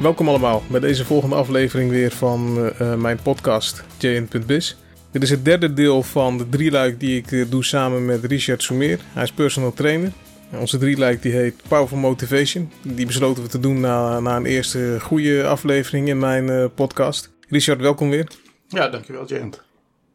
Welkom allemaal bij deze volgende aflevering weer van uh, mijn podcast JN.biz. Dit is het derde deel van de drieluik die ik uh, doe samen met Richard Soumeer. Hij is personal trainer. Onze drieluik die heet Powerful Motivation. Die besloten we te doen na, na een eerste goede aflevering in mijn podcast. Richard, welkom weer. Ja, dankjewel Jent.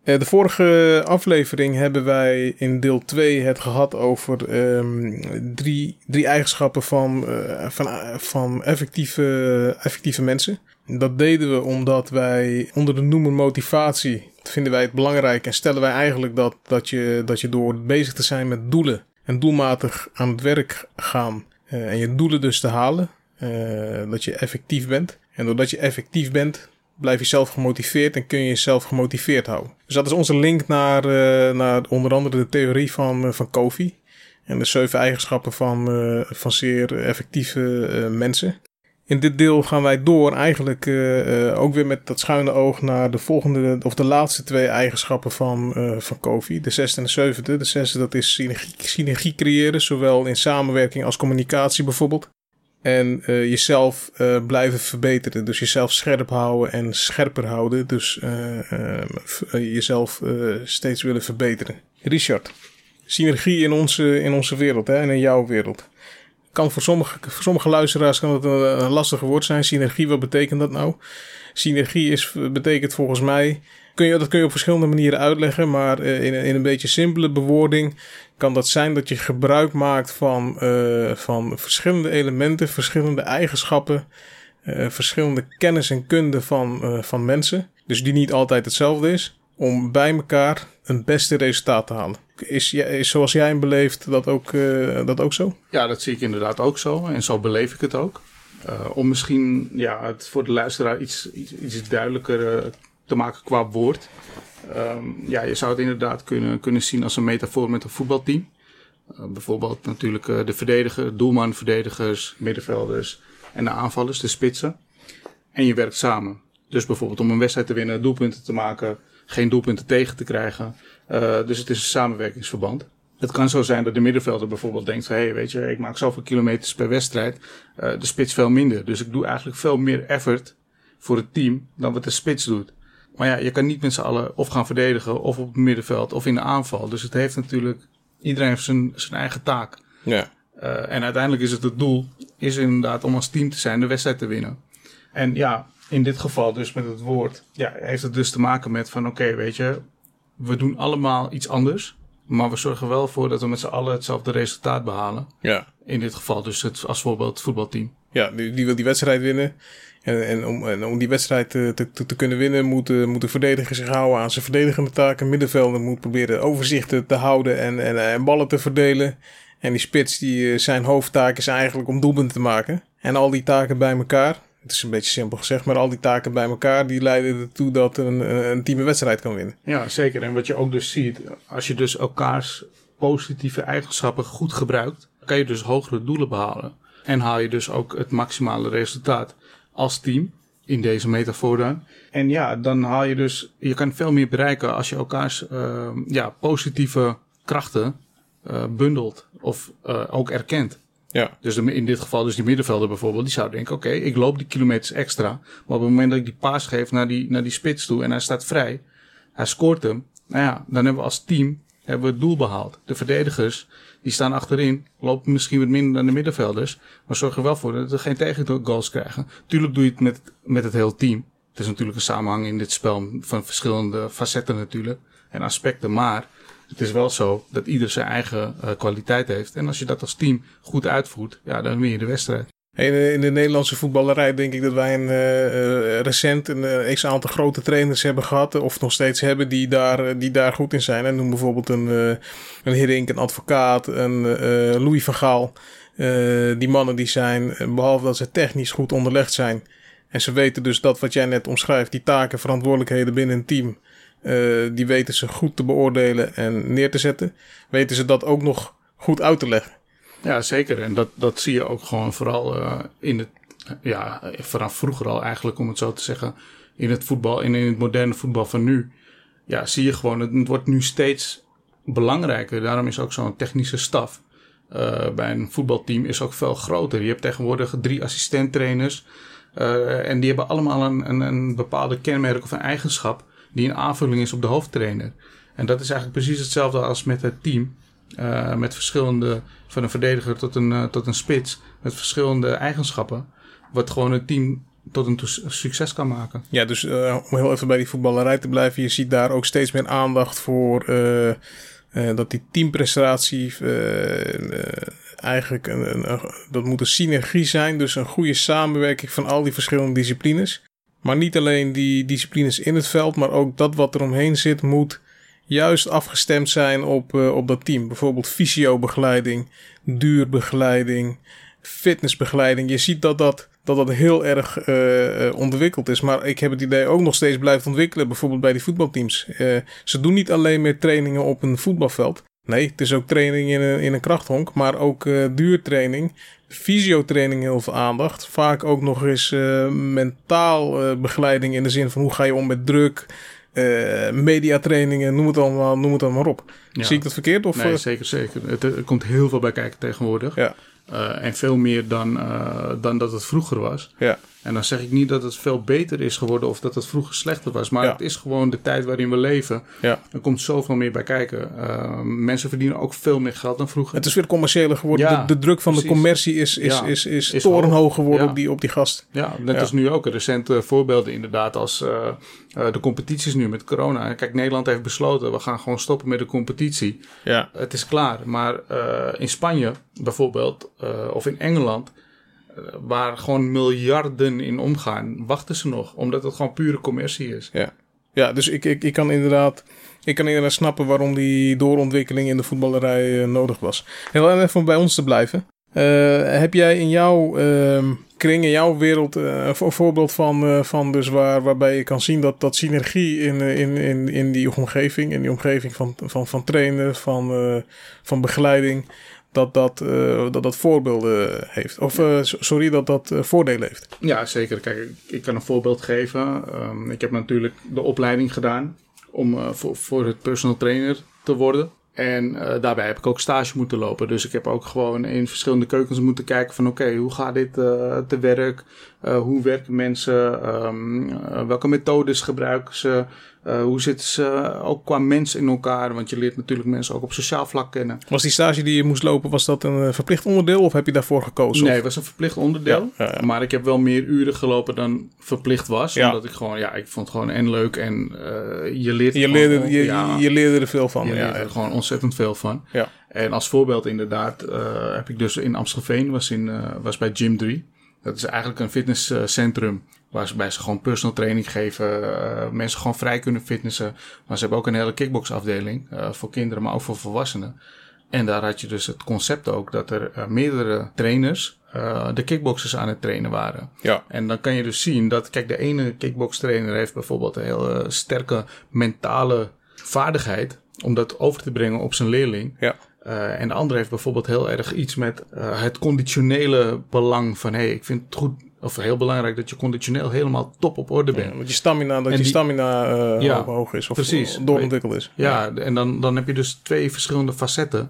Uh, de vorige aflevering hebben wij in deel 2 het gehad over um, drie, drie eigenschappen van, uh, van, van effectieve, effectieve mensen. Dat deden we omdat wij onder de noemer motivatie vinden wij het belangrijk en stellen wij eigenlijk dat, dat, je, dat je door bezig te zijn met doelen en doelmatig aan het werk gaan uh, en je doelen dus te halen, dat je effectief bent. En doordat je effectief bent, blijf je zelf gemotiveerd en kun je jezelf gemotiveerd houden. Dus dat is onze link naar, uh, naar onder andere de theorie van, uh, van Kofi. En de zeven eigenschappen van, uh, van zeer effectieve mensen. In dit deel gaan wij door eigenlijk ook weer met dat schuine oog naar de volgende of de laatste twee eigenschappen van, van Kofi. De zesde en de zevende. De zesde dat is synergie creëren, zowel in samenwerking als communicatie bijvoorbeeld. En uh, jezelf uh, blijven verbeteren. Dus jezelf scherp houden en scherper houden. Dus uh, jezelf steeds willen verbeteren. Richard, synergie in onze, in onze wereld hè, en in jouw wereld. Kan voor sommige, voor sommige luisteraars kan het een, een lastig woord zijn. Synergie, wat betekent dat nou? Synergie is, betekent volgens mij kun je, dat kun je op verschillende manieren uitleggen, maar uh, in, in, een beetje simpele bewoording kan dat zijn dat je gebruik maakt van, uh, van verschillende elementen, verschillende eigenschappen, uh, verschillende kennis en kunde van, van mensen. Dus die niet altijd hetzelfde is, om bij elkaar een beste resultaat te halen. Is, is zoals jij hem beleeft dat ook, dat ook zo? Ja, dat zie ik inderdaad ook zo en zo beleef ik het ook. om misschien ja, het voor de luisteraar iets, iets, iets duidelijker te maken qua woord. Um, ja, je zou het inderdaad kunnen, kunnen zien als een metafoor met een voetbalteam. Uh, bijvoorbeeld natuurlijk uh, de verdediger, doelman, verdedigers, middenvelders en de aanvallers, de spitsen. En je werkt samen. Dus bijvoorbeeld om een wedstrijd te winnen, doelpunten te maken, geen doelpunten tegen te krijgen. Uh, dus het is een samenwerkingsverband. Het kan zo zijn dat de middenvelder bijvoorbeeld denkt van, hey, weet je, ik maak zoveel kilometers per wedstrijd, de spits veel minder. Dus ik doe eigenlijk veel meer effort voor het team dan wat de spits doet. Maar ja, je kan niet met z'n allen of gaan verdedigen of op het middenveld of in de aanval. Dus het heeft natuurlijk, iedereen heeft zijn, zijn eigen taak. Ja. Uh, en uiteindelijk is het het doel, is inderdaad om als team te zijn, de wedstrijd te winnen. En ja, in dit geval dus met het woord, ja, heeft het dus te maken met van oké, okay, weet je, we doen allemaal iets anders. Maar we zorgen wel voor dat we met z'n allen hetzelfde resultaat behalen. Ja. In dit geval dus het, als voorbeeld het voetbalteam. Ja, die, die wil die wedstrijd winnen. En, en, om, en om die wedstrijd te, te, te kunnen winnen, moet, moet de verdediger zich houden aan zijn verdedigende taken. Middenvelder moet proberen overzicht te houden en, en, en ballen te verdelen. En die spits, die, eh, zijn hoofdtaak is eigenlijk om doelpunten te maken. En al die taken bij elkaar, het is een beetje simpel gezegd, maar al die taken bij elkaar, die leiden ertoe dat een, een team een wedstrijd kan winnen. Ja, zeker. En wat je ook dus ziet, als je dus elkaars positieve eigenschappen goed gebruikt, kan je dus hogere doelen behalen. En haal je dus ook het maximale resultaat als team. In deze metafoor dan. En ja, dan haal je dus, je kan veel meer bereiken als je elkaars uh, ja, positieve krachten uh, bundelt of uh, ook erkent. Ja. Dus in dit geval, dus die middenvelder bijvoorbeeld, die zou denken: oké, ik loop die kilometers extra. Maar op het moment dat ik die paas geef naar die, naar die spits toe en hij staat vrij, hij scoort hem. Nou ja, dan hebben we als team hebben we het doel behaald. De verdedigers die staan achterin, lopen misschien wat minder dan de middenvelders, maar zorgen er wel voor dat we geen tegengoals krijgen. Tuurlijk doe je het met, met het hele team. Het is natuurlijk een samenhang in dit spel van verschillende facetten natuurlijk en aspecten, maar het is wel zo dat ieder zijn eigen uh, kwaliteit heeft. En als je dat als team goed uitvoert, ja, dan win je de wedstrijd. In de Nederlandse voetballerij denk ik dat wij een, uh, recent een uh, x-aantal grote trainers hebben gehad, of nog steeds hebben, die daar, die daar goed in zijn. En noem bijvoorbeeld een, een Hiddink, een advocaat, een Louis van Gaal. die mannen die zijn, behalve dat ze technisch goed onderlegd zijn, en ze weten dus dat wat jij net omschrijft, die taken, verantwoordelijkheden binnen een team, die weten ze goed te beoordelen en neer te zetten, weten ze dat ook nog goed uit te leggen. Ja, zeker. En dat, dat zie je ook gewoon vooral uh, in het, ja, vanaf vroeger al eigenlijk, om het zo te zeggen, in het voetbal en in het moderne voetbal van nu. Ja, zie je gewoon, het wordt nu steeds belangrijker. Daarom is ook zo'n technische staf uh, bij een voetbalteam is ook veel groter. Je hebt tegenwoordig drie assistenttrainers. En die hebben allemaal een, een, een bepaalde kenmerk of een eigenschap die een aanvulling is op de hoofdtrainer. En dat is eigenlijk precies hetzelfde als met het team. Uh, met verschillende, van een verdediger tot een, uh, tot een spits, met verschillende eigenschappen. Wat gewoon een team tot een succes kan maken. Ja, dus uh, om heel even bij die voetballerij te blijven, je ziet daar ook steeds meer aandacht voor dat die teamprestatie eigenlijk een, een, dat moet een synergie zijn, dus een goede samenwerking van al die verschillende disciplines. Maar niet alleen die disciplines in het veld, maar ook dat wat er omheen zit, moet juist afgestemd zijn op, uh, op dat team. Bijvoorbeeld fysiobegeleiding, duurbegeleiding, fitnessbegeleiding. Je ziet dat dat, dat, dat heel erg uh, ontwikkeld is. Maar ik heb het idee ook nog steeds blijft ontwikkelen. Bijvoorbeeld bij die voetbalteams. Ze doen niet alleen meer trainingen op een voetbalveld. Nee, het is ook training in een, in een krachthonk, maar ook duurtraining. Fysiotraining heel veel aandacht. Vaak ook nog eens uh, mentaal uh, begeleiding in de zin van hoe ga je om met druk. mediatrainingen, noem het allemaal, noem het allemaal op. Ja. Zie ik dat verkeerd? Of, nee, zeker, zeker. Het, er komt heel veel bij kijken tegenwoordig. Ja. en veel meer dan, dan dat het vroeger was. Ja. En dan zeg ik niet dat het veel beter is geworden of dat het vroeger slechter was. Maar Ja. het is gewoon de tijd waarin we leven. Ja. Er komt zoveel meer bij kijken. Uh, mensen verdienen ook veel meer geld dan vroeger. Het is weer commerciëler geworden. Ja, de, de druk van precies. de commercie is, is, is, is, is torenhoog hoog. geworden op, die, op die gast. Ja, net Ja. als nu ook. Recente voorbeelden inderdaad als uh, uh, de competities nu met corona. Kijk, Nederland heeft besloten, we gaan gewoon stoppen met de competitie. Ja. Het is klaar. Maar in Spanje bijvoorbeeld, of in Engeland, waar gewoon miljarden in omgaan, wachten ze nog. Omdat het gewoon pure commercie is. Ja, ja dus ik, ik, ik, kan inderdaad, ik kan inderdaad snappen waarom die doorontwikkeling in de voetballerij uh, nodig was. Heel even om bij ons te blijven. Uh, heb jij in jouw uh, kring, in jouw wereld, een voorbeeld van, van dus waar, waarbij je kan zien dat, dat synergie in, in, in, in die omgeving, in die omgeving van, van, van trainen, van, van begeleiding, dat dat, uh, dat, dat voorbeelden heeft. Of uh, sorry, dat dat uh, voordelen heeft. Ja, zeker. Kijk, ik, kan een voorbeeld geven. Um, ik heb natuurlijk de opleiding gedaan om voor, voor het personal trainer te worden. En daarbij heb ik ook stage moeten lopen. Dus ik heb ook gewoon in verschillende keukens moeten kijken van oké, hoe gaat dit te werk? Hoe werken mensen? Um, welke methodes gebruiken ze? Uh, hoe zitten ze ook qua mens in elkaar? Want je leert natuurlijk mensen ook op sociaal vlak kennen. Was die stage die je moest lopen, was dat een verplicht onderdeel of heb je daarvoor gekozen? Nee, het was een verplicht onderdeel. Ja, ja, ja. Maar ik heb wel meer uren gelopen dan verplicht was. Omdat ik gewoon, ja, ik vond het gewoon en leuk en uh, je leert je leerde, gewoon, je, ja, je leerde er veel van. Je leert er gewoon ontzettend veel van. Ja. En als voorbeeld inderdaad uh, heb ik dus in Amstelveen, was, in, was bij Gym 3. Dat is eigenlijk een fitnesscentrum waarbij ze gewoon personal training geven. Uh, mensen gewoon vrij kunnen fitnessen. Maar ze hebben ook een hele kickboxafdeling. Uh, voor kinderen, maar ook voor volwassenen. En daar had je dus het concept ook dat er uh, meerdere trainers uh, de kickboxers aan het trainen waren. Ja. En dan kan je dus zien dat, kijk, de ene kickbox trainer heeft bijvoorbeeld een heel sterke mentale vaardigheid om dat over te brengen op zijn leerling. Ja. Uh, en de andere heeft bijvoorbeeld heel erg iets met het conditionele belang van... hé, hey, ik vind het goed of heel belangrijk dat je conditioneel helemaal top op orde bent. Ja, dat je stamina, dat en je die, stamina uh, ja, hoog is of precies, doorontwikkeld is. Ja, ja, en dan, dan heb je dus twee verschillende facetten...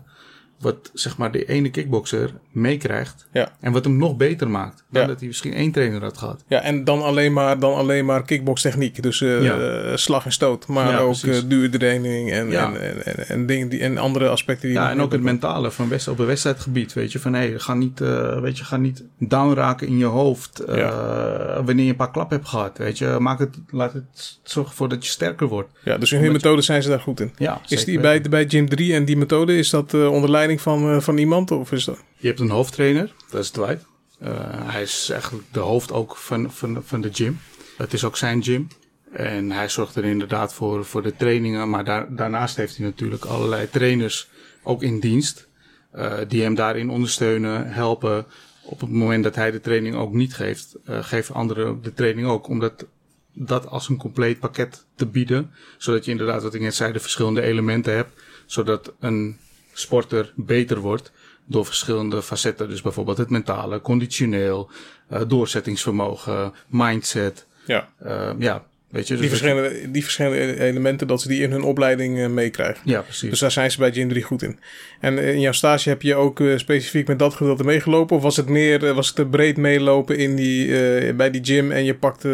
wat zeg maar de ene kickboxer meekrijgt... Ja. en wat hem nog beter maakt... dan Ja. dat hij misschien één trainer had gehad. Ja, en dan alleen maar, dan alleen maar kickbox techniek. Dus uh, Ja. slag en stoot. Maar ook uh, duurtraining en, en, en, en, en dingen die, en andere aspecten die Ja, en ook het mentale van wedst op een wedstrijdgebied. Weet je, van hé, hey, ga niet, eh, weet je, ga niet down raken in je hoofd. eh, wanneer je een paar klappen hebt gehad. Weet je, maak het, laat het zorgen ervoor dat je sterker wordt. Ja, dus in hun je- methode zijn ze daar goed in. Ja, Is die bij, bij Gym 3 en die methode, is dat uh, onder leiding van, uh, van iemand? Of is dat... Je hebt een hoofdtrainer, dat is Dwight. Uh, hij is eigenlijk de hoofd ook van, van, van de gym. Het is ook zijn gym. En hij zorgt er inderdaad voor, voor de trainingen. Maar daar, daarnaast heeft hij natuurlijk allerlei trainers ook in dienst. Uh, die hem daarin ondersteunen, helpen. Op het moment dat hij de training ook niet geeft, uh, geven anderen de training ook. Omdat dat als een compleet pakket te bieden. Zodat je inderdaad, wat ik net zei, de verschillende elementen hebt. Zodat een sporter beter wordt door verschillende facetten. Dus bijvoorbeeld het mentale, conditioneel, uh, doorzettingsvermogen, mindset. Ja. Uh, ja, Weet je, dus Die verschillende, die verschillende elementen, dat ze die in hun opleiding eh, meekrijgen. Ja, precies. Dus daar zijn ze bij Gym 3 goed in. En eh, in jouw stage heb je ook eh, specifiek met dat gedeelte meegelopen? Of was het meer, eh, was het te breed meelopen in die, eh, bij die gym en je pakte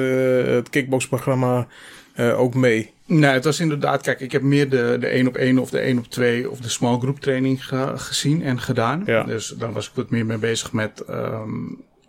eh, het kickboxprogramma eh, ook mee? Nee, het was inderdaad, kijk, ik heb meer de, de 1 op 1 of de 1 op 2 of de small group training ge- gezien en gedaan. Ja. Dus daar was ik wat meer mee bezig met, ehm,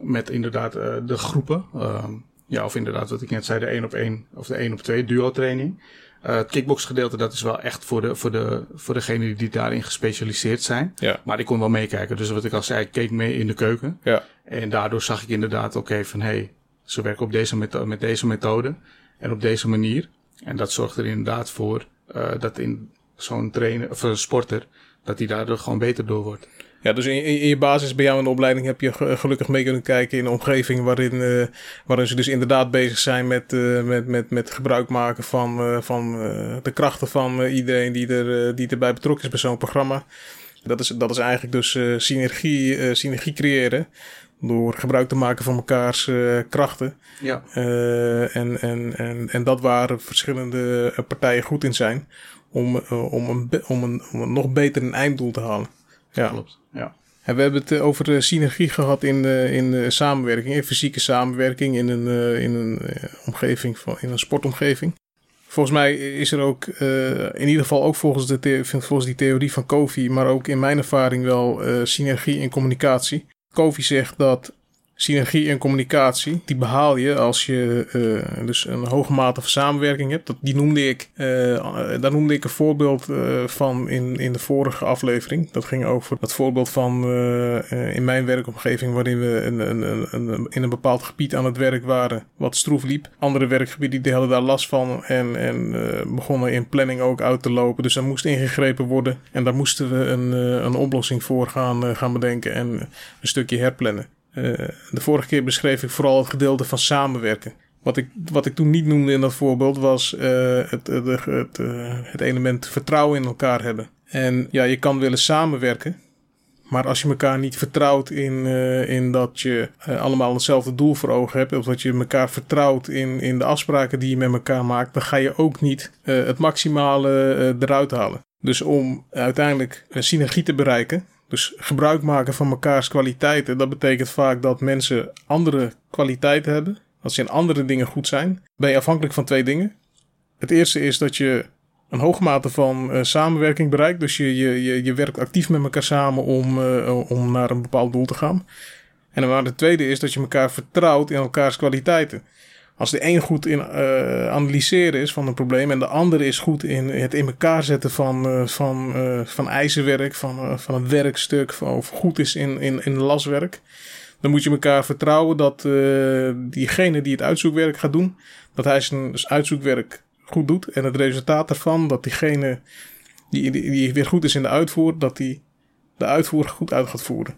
met inderdaad eh, de groepen. Ehm, ja, of inderdaad wat ik net zei, de 1 op 1 of de 1 op 2 duo training. Eh, het kickbox gedeelte, dat is wel echt voor, de, voor, de, voor degenen die daarin gespecialiseerd zijn. Ja. Maar ik kon wel meekijken. Dus wat ik al zei, ik keek mee in de keuken. Ja. En daardoor zag ik inderdaad, oké, van hé, hey, ze werken op deze metho- met deze methode en op deze manier. En dat zorgt er inderdaad voor eh, dat in zo'n trainer of sporter, dat hij daardoor gewoon beter door wordt. Ja, dus in, in je basis bij jou in de opleiding heb je ge- gelukkig mee kunnen kijken in een omgeving waarin, eh, waarin ze dus inderdaad bezig zijn met, eh, met, met, met gebruik maken van, van de krachten van iedereen die, er, die erbij betrokken is bij zo'n programma. Dat is, dat is eigenlijk dus synergie, synergie creëren door gebruik te maken van mekaars eh, krachten. Ja, Eh, en, en, en, en dat waar verschillende eh, partijen goed in zijn om, om, een, om, een, om een nog beter een einddoel te halen. Ja. klopt. Ja. En we hebben het over de synergie gehad in de, in de samenwerking, in fysieke samenwerking, in een, in een omgeving, van, in een sportomgeving. Volgens mij is er ook, in ieder geval ook volgens, de volgens die theorie van Kofi, maar ook in mijn ervaring wel synergie in communicatie. Kofi zegt dat synergie en communicatie, die behaal je als je eh, dus een hoge mate van samenwerking hebt. Dat, die noemde ik, eh, daar noemde ik een voorbeeld eh, van in, in de vorige aflevering. Dat ging over het voorbeeld van in mijn werkomgeving waarin we een, een, een, in een bepaald gebied aan het werk waren wat stroef liep. Andere werkgebieden die hadden daar last van en, en begonnen in planning ook uit te lopen. Dus daar moest ingegrepen worden en daar moesten we een, een oplossing voor gaan, gaan bedenken en een stukje herplannen. Eh, de vorige keer beschreef ik vooral het gedeelte van samenwerken. Wat ik, wat ik toen niet noemde in dat voorbeeld was eh, het, het, het, eh, het element vertrouwen in elkaar hebben. En ja, je kan willen samenwerken. Maar als je elkaar niet vertrouwt in, in dat je allemaal hetzelfde doel voor ogen hebt, of dat je elkaar vertrouwt in, in de afspraken die je met elkaar maakt, dan ga je ook niet het maximale eruit halen. Dus om uiteindelijk synergie te bereiken, dus gebruik maken van mekaars kwaliteiten, dat betekent vaak dat mensen andere kwaliteiten hebben. Dat ze in andere dingen goed zijn. Ben je afhankelijk van twee dingen. Het eerste is dat je een hoge mate van eh, samenwerking bereikt. Dus je, je, je, je werkt actief met elkaar samen om, eh, om naar een bepaald doel te gaan. En dan het tweede is dat je elkaar vertrouwt in elkaars kwaliteiten. Als de een goed in eh, analyseren is van een probleem en de andere is goed in het in elkaar zetten van, eh, van, eh, van ijzerwerk, van, van een werkstuk, of goed is in, in, in laswerk, dan moet je elkaar vertrouwen dat diegene die het uitzoekwerk gaat doen, dat hij zijn uitzoekwerk goed doet en het resultaat daarvan, dat diegene die, die, weer goed is in de uitvoer, dat die de uitvoer goed uit gaat voeren.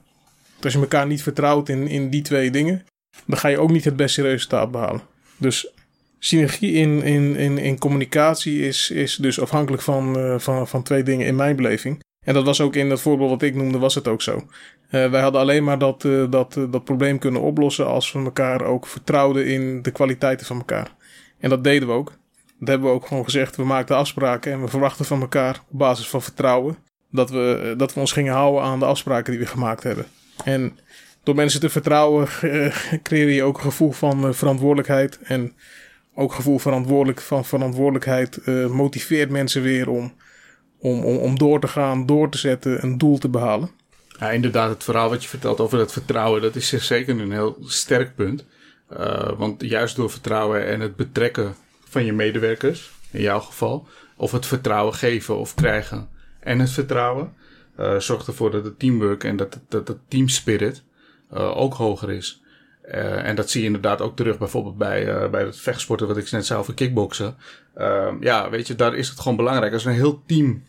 Als je elkaar niet vertrouwt in, in die twee dingen, dan ga je ook niet het beste resultaat behalen. Dus synergie in, in, in, in communicatie is, is dus afhankelijk van, eh, van, van twee dingen in mijn beleving. En dat was ook in het voorbeeld wat ik noemde, was het ook zo. Eh, wij hadden alleen maar dat, eh, dat, dat probleem kunnen oplossen als we elkaar ook vertrouwden in de kwaliteiten van elkaar. En dat deden we ook. Dat hebben we ook gewoon gezegd. We maakten afspraken en we verwachten van elkaar op basis van vertrouwen dat we, dat we ons gingen houden aan de afspraken die we gemaakt hebben. En door mensen te vertrouwen eh, creëer je ook een gevoel van eh, verantwoordelijkheid. En ook gevoel verantwoordelijk, van verantwoordelijkheid eh, motiveert mensen weer om, om, om, om door te gaan, door te zetten, een doel te behalen. Ja, inderdaad, het verhaal wat je vertelt over dat vertrouwen, dat is zeker een heel sterk punt. Want juist door vertrouwen en het betrekken van je medewerkers, in jouw geval, of het vertrouwen geven of krijgen en het vertrouwen, zorgt ervoor dat het teamwork en dat, dat, dat teamspirit ook hoger is. Uh, en dat zie je inderdaad ook terug bijvoorbeeld bij, uh, bij het vechtsporten wat ik net zei over kickboksen. Uh, ja, weet je, daar is het gewoon belangrijk. Als een heel team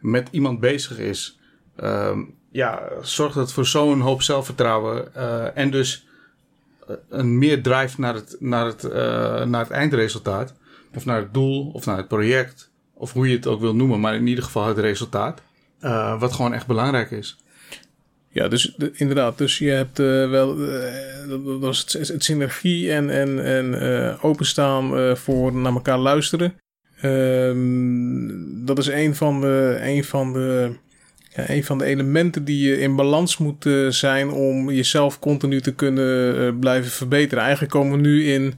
met iemand bezig is, ja, zorgt het voor zo'n hoop zelfvertrouwen en dus een meer drive naar het, naar, het, naar het eindresultaat. Of naar het doel, of naar het project, of hoe je het ook wil noemen, maar in ieder geval het resultaat. Wat gewoon echt belangrijk is. Ja, dus de, inderdaad. Dus je hebt uh, wel uh, dat was het, het, synergie en, en, en uh, openstaan voor naar elkaar luisteren. Um, dat is een van de, een van de, ja, van de elementen die je in balans moet zijn om jezelf continu te kunnen blijven verbeteren. Eigenlijk komen we nu in,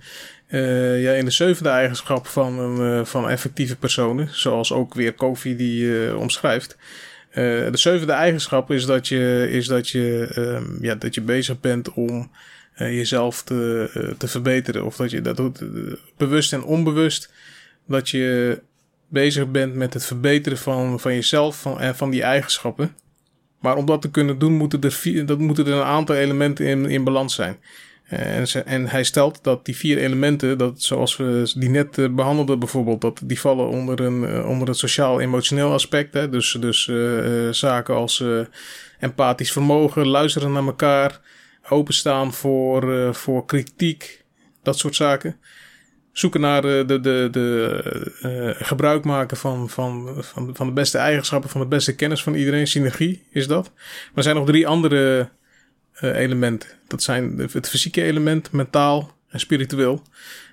ja, in de zevende eigenschap van, een, van effectieve personen, zoals ook weer Kofi die omschrijft. Uh, de zevende eigenschap is dat je, is dat je, um, ja, dat je bezig bent om uh, jezelf te, uh, te verbeteren. Of dat je dat doet bewust en onbewust. Dat je bezig bent met het verbeteren van, van jezelf van, en van die eigenschappen. Maar om dat te kunnen doen, moeten er, dat moeten er een aantal elementen in, in balans zijn. En, en, hij stelt dat die vier elementen, dat, zoals we die net uh, behandelden bijvoorbeeld, dat die vallen onder, een, uh, onder het sociaal-emotioneel aspect. Hè? Dus, dus uh, zaken als empathisch vermogen, luisteren naar elkaar, openstaan voor, voor kritiek, dat soort zaken. Zoeken naar de, de, de gebruik maken van, van, van, van de beste eigenschappen, van de beste kennis van iedereen. Synergie is dat. Maar er zijn nog drie andere uh, elementen. Dat zijn het fysieke element, mentaal en spiritueel.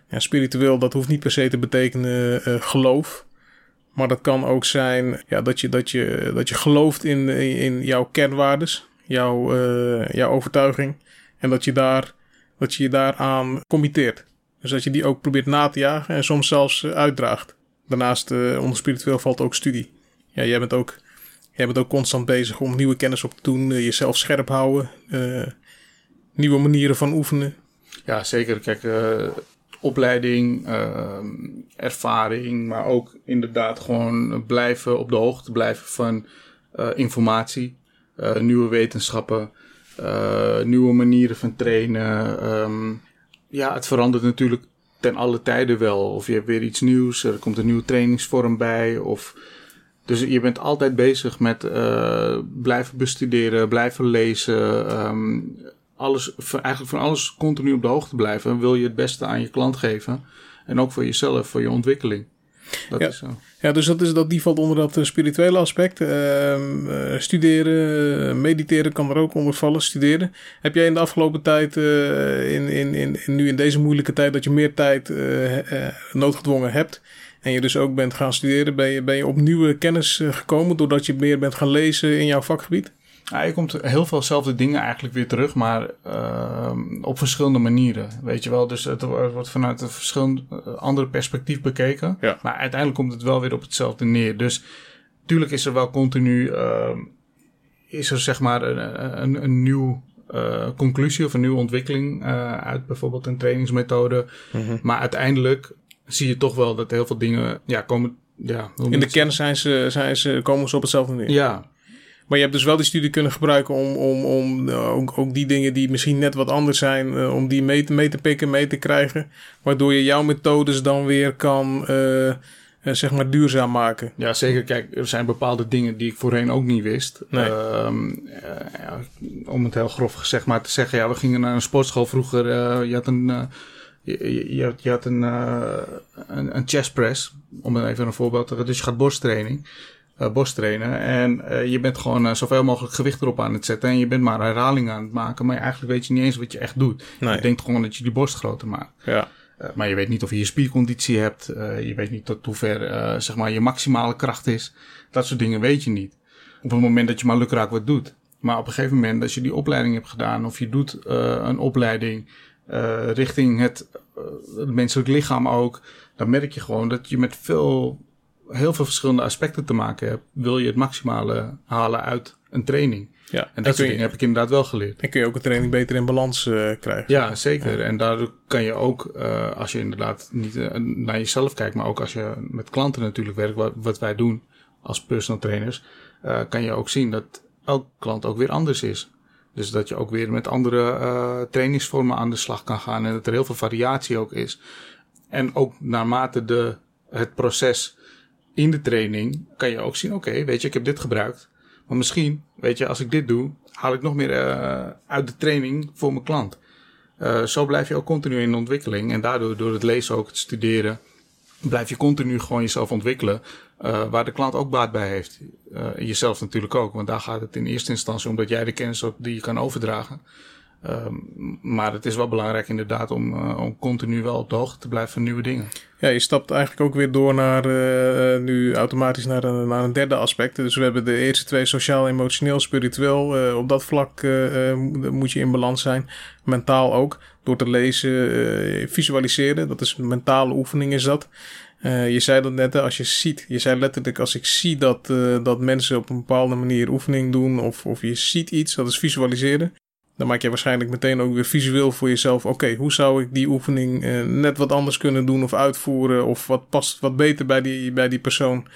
Ja, spiritueel, dat hoeft niet per se te betekenen uh, geloof. Maar dat kan ook zijn ja, dat, je, dat, je, dat je gelooft in, in jouw kernwaardes, jouw, uh, jouw overtuiging. En dat je, daar, dat je je daaraan committeert. Dus dat je die ook probeert na te jagen en soms zelfs uitdraagt. Daarnaast, onder spiritueel valt ook studie. Ja, jij bent ook Jij bent ook constant bezig om nieuwe kennis op te doen, eh, jezelf scherp houden, uh, nieuwe manieren van oefenen. Ja, zeker. Kijk, uh, opleiding, ervaring, maar ook inderdaad gewoon blijven op de hoogte blijven van informatie, nieuwe wetenschappen, nieuwe manieren van trainen. Um, ja, het verandert natuurlijk ten alle tijden wel. Of je hebt weer iets nieuws, er komt een nieuwe trainingsvorm bij, of dus je bent altijd bezig met uh, blijven bestuderen, blijven lezen. Um, alles, eigenlijk van alles continu op de hoogte blijven. Wil je het beste aan je klant geven. En ook voor jezelf, voor je ontwikkeling. Dat ja. is zo. Ja, dus dat, is, dat die valt onder dat uh, spirituele aspect. Uh, studeren, mediteren kan er ook onder vallen. Studeren. Heb jij in de afgelopen tijd, in, in, in, nu in deze moeilijke tijd, dat je meer tijd noodgedwongen hebt en je dus ook bent gaan studeren, ben je, ben je op nieuwe kennis eh, gekomen doordat je meer bent gaan lezen in jouw vakgebied? Ja, je komt heel veel zelfde dingen eigenlijk weer terug, maar uh, op verschillende manieren. Weet je wel, dus het wordt vanuit een verschillende eh, andere perspectief bekeken. Ja. Maar uiteindelijk komt het wel weer op hetzelfde neer. Dus tuurlijk is er wel continu, uh, is er zeg maar een, een, een nieuw uh, conclusie of een nieuwe ontwikkeling uh, uit bijvoorbeeld een trainingsmethode. Mm -hmm. Maar uiteindelijk zie je toch wel dat heel veel dingen ja, komen. Ja, In de kern zijn ze, zijn ze, komen ze op hetzelfde neer. Ja. Maar je hebt dus wel die studie kunnen gebruiken om, om, om uh, ook, ook die dingen die misschien net wat anders zijn, uh, om die mee te, mee te pikken, mee te krijgen. Waardoor je jouw methodes dan weer kan, uh, zeg maar, duurzaam maken. Ja, zeker. Kijk, er zijn bepaalde dingen die ik voorheen ook niet wist. Nee. Ehm, ja, om het heel grof gezegd maar te zeggen, ja, we gingen naar een sportschool vroeger. je had een je, je, je had een, uh, een, een chest press, om even een voorbeeld te geven. Dus je gaat borsttraining, uh, borsttrainen. En uh, je bent gewoon zoveel mogelijk gewicht erop aan het zetten. En je bent maar herhalingen aan het maken. Maar eigenlijk weet je niet eens wat je echt doet. Nee. Je denkt gewoon dat je die borst groter maakt. Ja. maar je weet niet of je je spierconditie hebt. je weet niet tot hoever zeg maar je maximale kracht is. Dat soort dingen weet je niet. Op het moment dat je maar lukraak wat doet. Maar op een gegeven moment, als je die opleiding hebt gedaan, of je doet een opleiding uh, richting het, uh, het menselijk lichaam ook, dan merk je gewoon dat je met veel, heel veel verschillende aspecten te maken hebt. Wil je het maximale halen uit een training? Ja, en dat soort dingen heb ik inderdaad wel geleerd. En kun je ook een training beter in balans uh, krijgen. Ja, zeker. En daardoor kan je ook, uh, als je inderdaad niet uh, naar jezelf kijkt, maar ook als je met klanten natuurlijk werkt, wat, wat wij doen als personal trainers, kan je ook zien dat elk klant ook weer anders is. Dus dat je ook weer met andere uh, trainingsvormen aan de slag kan gaan en dat er heel veel variatie ook is. En ook naarmate de, het proces in de training kan je ook zien, oké, weet je, ik heb dit gebruikt. Maar misschien, weet je, als ik dit doe, haal ik nog meer uh, uit de training voor mijn klant. Uh, zo blijf je ook continu in ontwikkeling. En daardoor, door het lezen ook, het studeren, blijf je continu gewoon jezelf ontwikkelen. Uh, waar de klant ook baat bij heeft. Uh, jezelf natuurlijk ook. Want daar gaat het in eerste instantie om dat jij de kennis ook die je kan overdragen. Uh, maar het is wel belangrijk inderdaad om, uh, om continu wel op de hoogte te blijven van nieuwe dingen. Ja, je stapt eigenlijk ook weer door naar uh, nu automatisch naar een, naar een derde aspect. Dus we hebben de eerste twee sociaal, emotioneel, spiritueel. op dat vlak moet je in balans zijn. Mentaal ook. Door te lezen, visualiseren. Dat is een mentale oefening is dat. Je zei dat net, als je ziet, je zei letterlijk, als ik zie dat, dat mensen op een bepaalde manier oefening doen, of, of je ziet iets, dat is visualiseren. Dan maak je waarschijnlijk meteen ook weer visueel voor jezelf. Oké, hoe zou ik die oefening uh, net wat anders kunnen doen of uitvoeren? Of wat past wat beter bij die, bij die persoon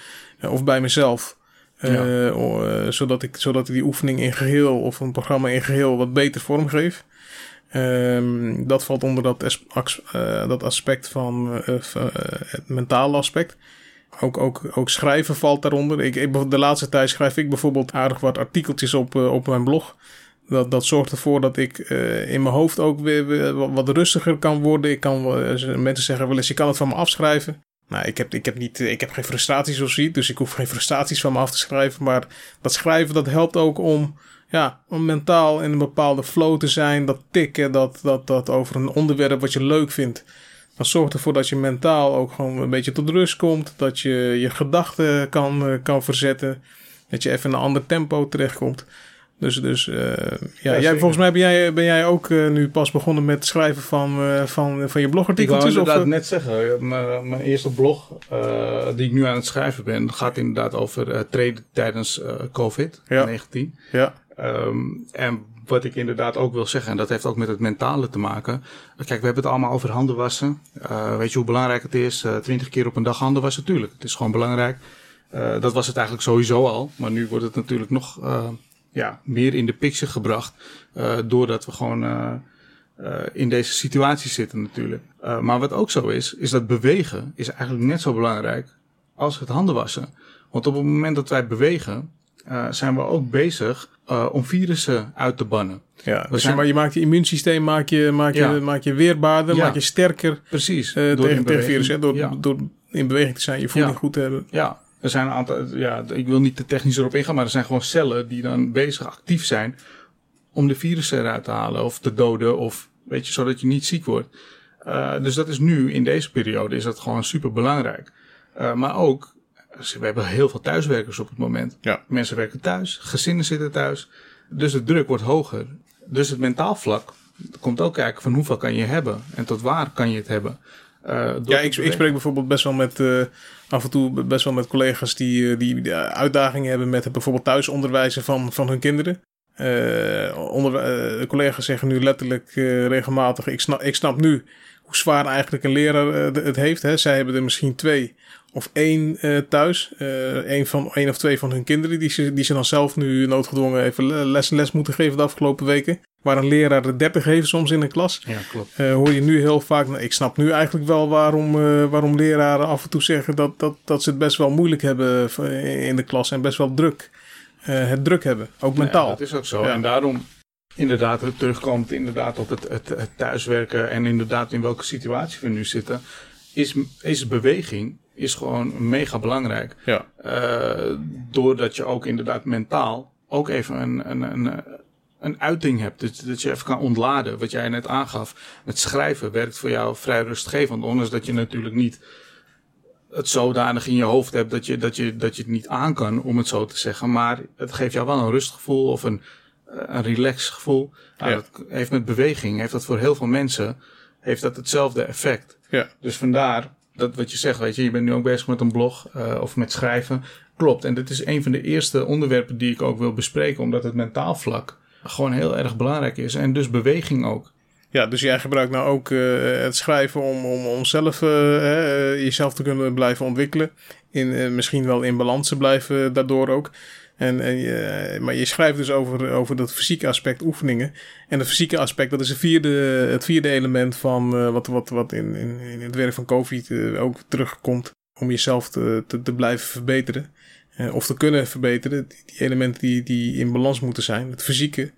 of bij mezelf? Ja. zodat, ik, zodat ik die oefening in geheel of een programma in geheel wat beter vormgeef. Um, dat valt onder dat, uh, dat aspect van het mentale aspect. Ook, ook, ook schrijven valt daaronder. Ik, ik, de laatste tijd schrijf ik bijvoorbeeld aardig wat artikeltjes op, op mijn blog. Dat, dat zorgt ervoor dat ik in mijn hoofd ook weer, wat rustiger kan worden. Ik kan, mensen zeggen wel eens, je kan het van me afschrijven. Nou, ik heb, ik heb, niet, ik heb geen frustraties of zoiets, dus ik hoef geen frustraties van me af te schrijven. Maar dat schrijven, dat helpt ook om ja, om mentaal in een bepaalde flow te zijn, dat tikken, dat, dat, dat over een onderwerp wat je leuk vindt. Dat zorgt ervoor dat je mentaal ook gewoon een beetje tot rust komt. Dat je je gedachten kan, eh, kan verzetten. Dat je even in een ander tempo terechtkomt. Dus, dus uh, ja, jij, volgens mij ben jij, ben jij ook uh, nu pas begonnen met het schrijven van, uh, van, van je blogartikeltjes? Ik wou inderdaad net zeggen, mijn, mijn eerste blog die ik nu aan het schrijven ben, gaat inderdaad over treden tijdens COVID-19. Ja. Um, en wat ik inderdaad ook wil zeggen, en dat heeft ook met het mentale te maken. Kijk, we hebben het allemaal over handen wassen. Weet je hoe belangrijk het is? Twintig keer op een dag handen wassen, natuurlijk. Het is gewoon belangrijk. Dat was het eigenlijk sowieso al. Maar nu wordt het natuurlijk nog ja, meer in de picture gebracht. doordat we gewoon in deze situatie zitten natuurlijk. maar wat ook zo is, is dat bewegen is eigenlijk net zo belangrijk als het handen wassen. Want op het moment dat wij bewegen, zijn we ook bezig om virussen uit te bannen. Ja, dus zijn... maar je maakt je immuunsysteem maak je, maak je, ja. maak je weerbaarder, ja. maak je sterker. Precies. Uh, tegen, tegen virussen, door, ja. door in beweging te zijn, je voeding goed te hebben. Ja, er zijn een aantal, ja, ik wil niet te technisch erop ingaan, maar er zijn gewoon cellen die dan bezig actief zijn om de virussen eruit te halen of te doden of weet je, zodat je niet ziek wordt. Uh, dus dat is nu, in deze periode, is dat gewoon super belangrijk. Uh, maar ook we hebben heel veel thuiswerkers op het moment. Ja. Mensen werken thuis, gezinnen zitten thuis. Dus de druk wordt hoger. Dus het mentaal vlak komt ook kijken van hoeveel kan je hebben en tot waar kan je het hebben. Uh, ja, ik, ik, spreek bijvoorbeeld best wel met uh, af en toe best wel met collega's die, die, die uitdagingen hebben met het bijvoorbeeld thuisonderwijzen van, van hun kinderen. Onder, collega's zeggen nu letterlijk regelmatig: ik snap, ik snap nu hoe zwaar eigenlijk een leraar het heeft. Hè. Zij hebben er misschien twee of één thuis. Één, van, één of twee van hun kinderen die ze, die ze dan zelf nu noodgedwongen even les, les moeten geven de afgelopen weken. Waar een leraar de 30 heeft soms in een klas. Ja, klopt. Uh, hoor je nu heel vaak. Nou, ik snap nu eigenlijk wel waarom, waarom leraren af en toe zeggen dat, dat, dat ze het best wel moeilijk hebben in de klas en best wel druk. het druk hebben, ook mentaal. Ja, dat is ook zo. Ja. En daarom inderdaad het terugkomt inderdaad op het, het, het thuiswerken en inderdaad in welke situatie we nu zitten. Is, is beweging is gewoon mega belangrijk. Ja. Doordat je ook inderdaad mentaal ook even een, een, een, een uiting hebt. Dus dat je even kan ontladen. Wat jij net aangaf. Met schrijven werkt voor jou vrij rustgevend. Ondanks dat je natuurlijk niet het zodanig in je hoofd hebt dat je, dat, je, dat je het niet aan kan, om het zo te zeggen. Maar het geeft jou wel een rustgevoel of een, een relaxed gevoel. Nou, ja. Dat heeft met beweging, heeft dat voor heel veel mensen, heeft dat hetzelfde effect. Ja. Dus vandaar dat wat je zegt, weet je, je bent nu ook bezig met een blog uh, of met schrijven. Klopt. En dit is een van de eerste onderwerpen die ik ook wil bespreken, omdat het mentaal vlak gewoon heel erg belangrijk is. En dus beweging ook. Ja, dus jij gebruikt nou ook uh, het schrijven om, om, om zelf uh, jezelf te kunnen blijven ontwikkelen. In, misschien wel in balans te blijven daardoor ook. En, maar je schrijft dus over, over dat fysieke aspect oefeningen. En het fysieke aspect, dat is het vierde, het vierde element van wat, wat, wat in, in, in het werk van COVID ook terugkomt. Om jezelf te, te blijven verbeteren. Uh, of te kunnen verbeteren. Die, die, elementen die, die in balans moeten zijn. Het fysieke.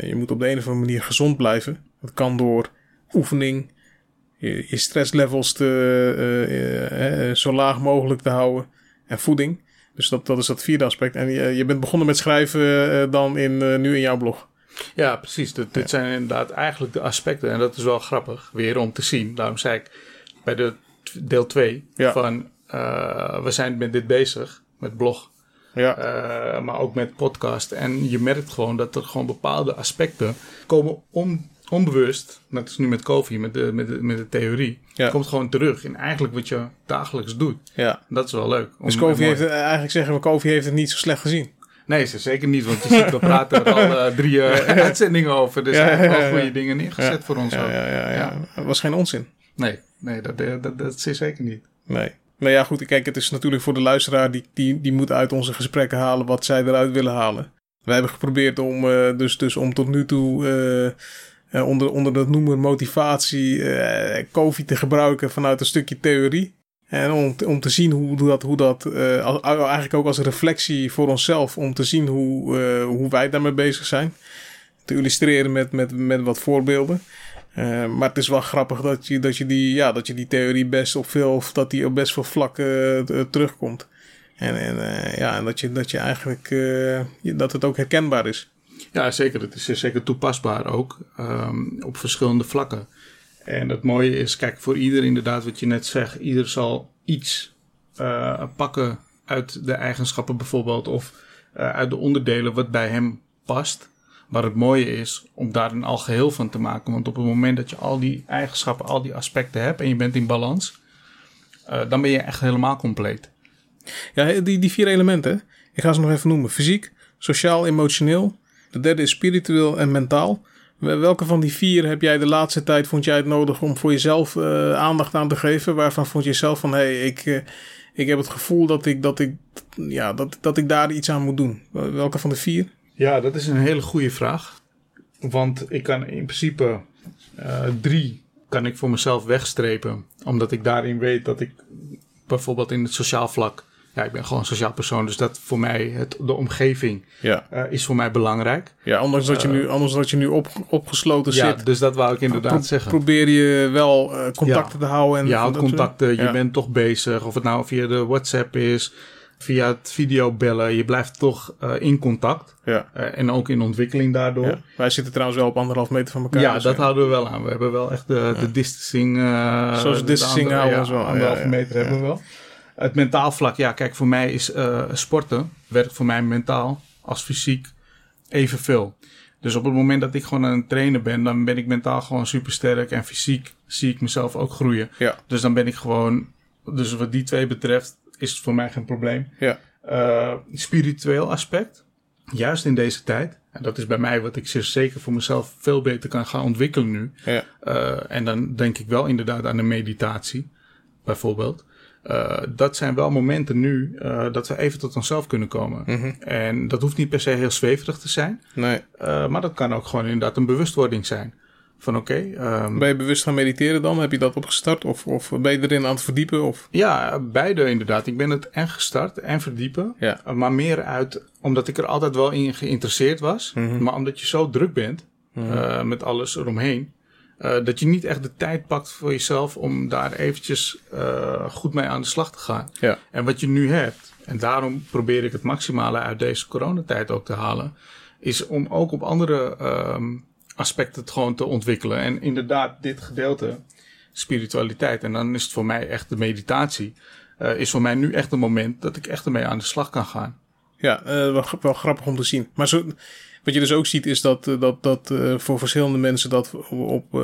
je moet op de een of andere manier gezond blijven. Dat kan door oefening. je, je stresslevels te, uh, zo laag mogelijk te houden. En voeding. Dus dat, dat is dat vierde aspect. En je, je bent begonnen met schrijven dan in, nu in jouw blog. Ja, precies. Dit, dit zijn inderdaad eigenlijk de aspecten. En dat is wel grappig weer om te zien. Daarom zei ik bij de deel 2 ja. van we zijn met dit bezig, met blog. Ja. Uh, maar ook met podcast. En je merkt gewoon dat er gewoon bepaalde aspecten komen om onbewust, net als nu met koffie, met de, met de, met de theorie, ja. komt gewoon terug in eigenlijk wat je dagelijks doet. Ja. Dat is wel leuk. Dus Kofi heeft, eigenlijk zeggen we, Kofi heeft het niet zo slecht gezien. Nee, zeker niet, want je ziet, we praten er al uh, drie uh, uitzendingen over. Dus ja, hij heeft wel goede dingen neergezet voor ons. Ja, ja, ja, ja. Dat was geen onzin. Nee, nee dat, dat, dat, dat is zeker niet. Nee. Maar ja, goed, kijk, het is natuurlijk voor de luisteraar, die, die, die moet uit onze gesprekken halen wat zij eruit willen halen. Wij hebben geprobeerd om, uh, dus, dus om tot nu toe uh, onder, onder dat noemen motivatie COVID te gebruiken vanuit een stukje theorie. En om, om te zien hoe, dat, hoe dat eigenlijk ook als reflectie voor onszelf, om te zien hoe, hoe wij daarmee bezig zijn. Te illustreren met, met, met wat voorbeelden. Maar het is wel grappig dat je, dat je, die, ja, dat je die theorie best op veel, of dat die op best veel vlakken terugkomt. En, en, ja, en dat, je, dat je eigenlijk, dat het ook herkenbaar is. Ja, zeker. Het is zeker toepasbaar ook um, op verschillende vlakken. En het mooie is, kijk, voor ieder inderdaad wat je net zegt, ieder zal iets pakken uit de eigenschappen bijvoorbeeld of uit de onderdelen wat bij hem past. Maar het mooie is om daar een algeheel van te maken. Want op het moment dat je al die eigenschappen, al die aspecten hebt en je bent in balans, uh, dan ben je echt helemaal compleet. Ja, die, die vier elementen, ik ga ze nog even noemen. Fysiek, sociaal, emotioneel, de derde is spiritueel en mentaal. Welke van die vier heb jij de laatste tijd, vond jij het nodig om voor jezelf uh, aandacht aan te geven? Waarvan vond je zelf van, hé, hey, ik, uh, ik heb het gevoel dat ik, dat, ik, ja, dat, dat ik daar iets aan moet doen? Welke van de vier? Ja, dat is een hele goede vraag. Want ik kan in principe uh, drie kan ik voor mezelf wegstrepen. Omdat ik daarin weet dat ik bijvoorbeeld in het sociaal vlak ja, ik ben gewoon een sociaal persoon, dus dat voor mij, het, de omgeving, ja. Uh, is voor mij belangrijk. Ja, ondanks dat je nu, uh, anders dat je nu op, opgesloten ja, zit. dus dat wou ik inderdaad pro zeggen. Probeer je wel uh, contacten ja. te houden. En je houdt contacten, je bent toch bezig. Of het nou via de WhatsApp is, via het videobellen. Je blijft toch in contact. Ja. en ook in ontwikkeling daardoor. Ja. Wij zitten trouwens wel op anderhalf meter van elkaar. Ja, dus dat houden we wel aan. We hebben wel echt de, de distancing. Zoals distancing houden we wel. Anderhalve meter hebben we wel. Het mentaal vlak, ja, kijk, voor mij is uh, sporten werkt voor mij mentaal als fysiek evenveel. Dus op het moment dat ik gewoon aan het trainen ben, dan ben ik mentaal gewoon super sterk en fysiek zie ik mezelf ook groeien. Ja. Dus dan ben ik gewoon, dus wat die twee betreft, is het voor mij geen probleem. Ja. Uh, spiritueel aspect, juist in deze tijd. En dat is bij mij wat ik zeker voor mezelf veel beter kan gaan ontwikkelen nu. Ja. Uh, en dan denk ik wel inderdaad aan de meditatie, bijvoorbeeld. Uh, dat zijn wel momenten nu uh, dat we even tot onszelf kunnen komen. Mm -hmm. En dat hoeft niet per se heel zweverig te zijn. Nee. Uh, maar dat kan ook gewoon inderdaad een bewustwording zijn. Van oké. Okay, um, ben je bewust gaan mediteren dan? Heb je dat opgestart? Of, of ben je erin aan het verdiepen? Of? Ja, beide inderdaad. Ik ben het en gestart en verdiepen. Ja. Maar meer uit omdat ik er altijd wel in geïnteresseerd was. Mm -hmm. Maar omdat je zo druk bent mm -hmm. met alles eromheen. Uh, dat je niet echt de tijd pakt voor jezelf om daar eventjes uh, goed mee aan de slag te gaan. Ja. En wat je nu hebt, en daarom probeer ik het maximale uit deze coronatijd ook te halen, is om ook op andere um, aspecten het gewoon te ontwikkelen. En inderdaad, dit gedeelte, spiritualiteit, en dan is het voor mij echt de meditatie, uh, is voor mij nu echt een moment dat ik echt ermee aan de slag kan gaan. Ja, wel, wel grappig om te zien. Maar zo wat je dus ook ziet is dat, eh, dat, dat voor verschillende mensen dat op,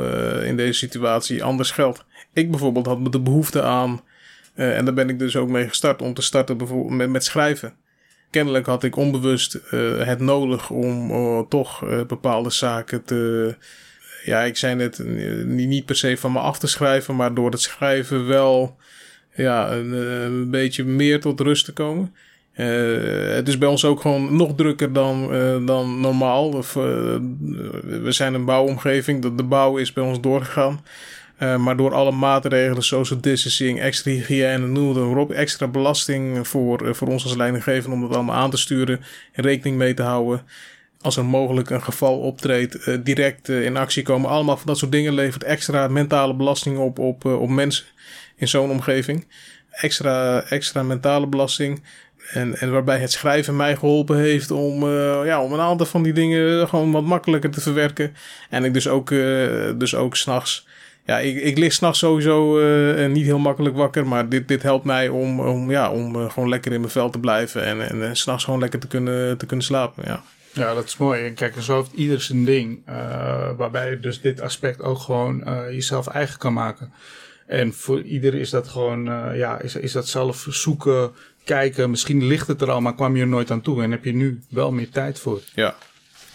in deze situatie anders geldt. Ik bijvoorbeeld had de behoefte aan, en daar ben ik dus ook mee gestart, om te starten bijvoorbeeld met, met schrijven. Kennelijk had ik onbewust het nodig om toch bepaalde zaken te, ja, ik zei net, niet per se van me af te schrijven, maar door het schrijven wel ja, een, een beetje meer tot rust te komen. Het is bij ons ook gewoon nog drukker dan, dan normaal. Of, we zijn een bouwomgeving, de, de bouw is bij ons doorgegaan. Maar door alle maatregelen, social distancing, extra hygiëne, noem het maar op, extra belasting voor, voor ons als leidinggevende om dat allemaal aan te sturen en rekening mee te houden. als er mogelijk een geval optreedt, direct in actie komen. Allemaal van dat soort dingen levert extra mentale belasting op, op, op mensen in zo'n omgeving. Extra, extra mentale belasting. En, en waarbij het schrijven mij geholpen heeft om, ja, om een aantal van die dingen gewoon wat makkelijker te verwerken. En ik dus ook, dus ook s'nachts. Ja, ik, ik lig s'nachts sowieso uh, niet heel makkelijk wakker. Maar dit, dit helpt mij om, om, ja, om gewoon lekker in mijn vel te blijven. En, en, en s'nachts gewoon lekker te kunnen, te kunnen slapen. Ja. Ja, dat is mooi. En kijk, zo heeft ieder zijn ding. waarbij je dus dit aspect ook gewoon jezelf eigen kan maken. En voor ieder is dat gewoon, ja, is, is dat zelf zoeken, kijken. Misschien ligt het er al, maar kwam je er nooit aan toe. En heb je nu wel meer tijd voor. Ja.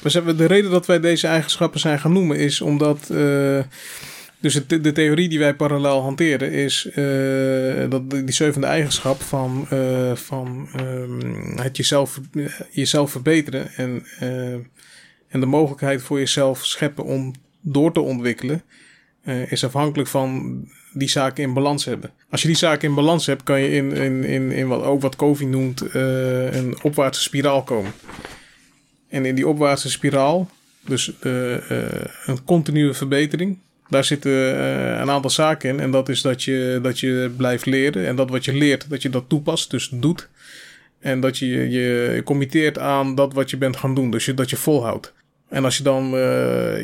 Dus de reden dat wij deze eigenschappen zijn gaan noemen is omdat. Dus de theorie die wij parallel hanteren is uh, dat die zevende eigenschap van, uh, van um, het jezelf, jezelf verbeteren en, en de mogelijkheid voor jezelf scheppen om door te ontwikkelen, is afhankelijk van die zaken in balans hebben. Als je die zaken in balans hebt, kan je in, in, in, in wat, ook wat Covey noemt een opwaartse spiraal komen. En in die opwaartse spiraal, dus een continue verbetering, daar zitten een aantal zaken in. En dat is dat je, dat je blijft leren. En dat wat je leert, dat je dat toepast, dus doet. En dat je je committeert aan dat wat je bent gaan doen. Dus je, dat je volhoudt. En als je dan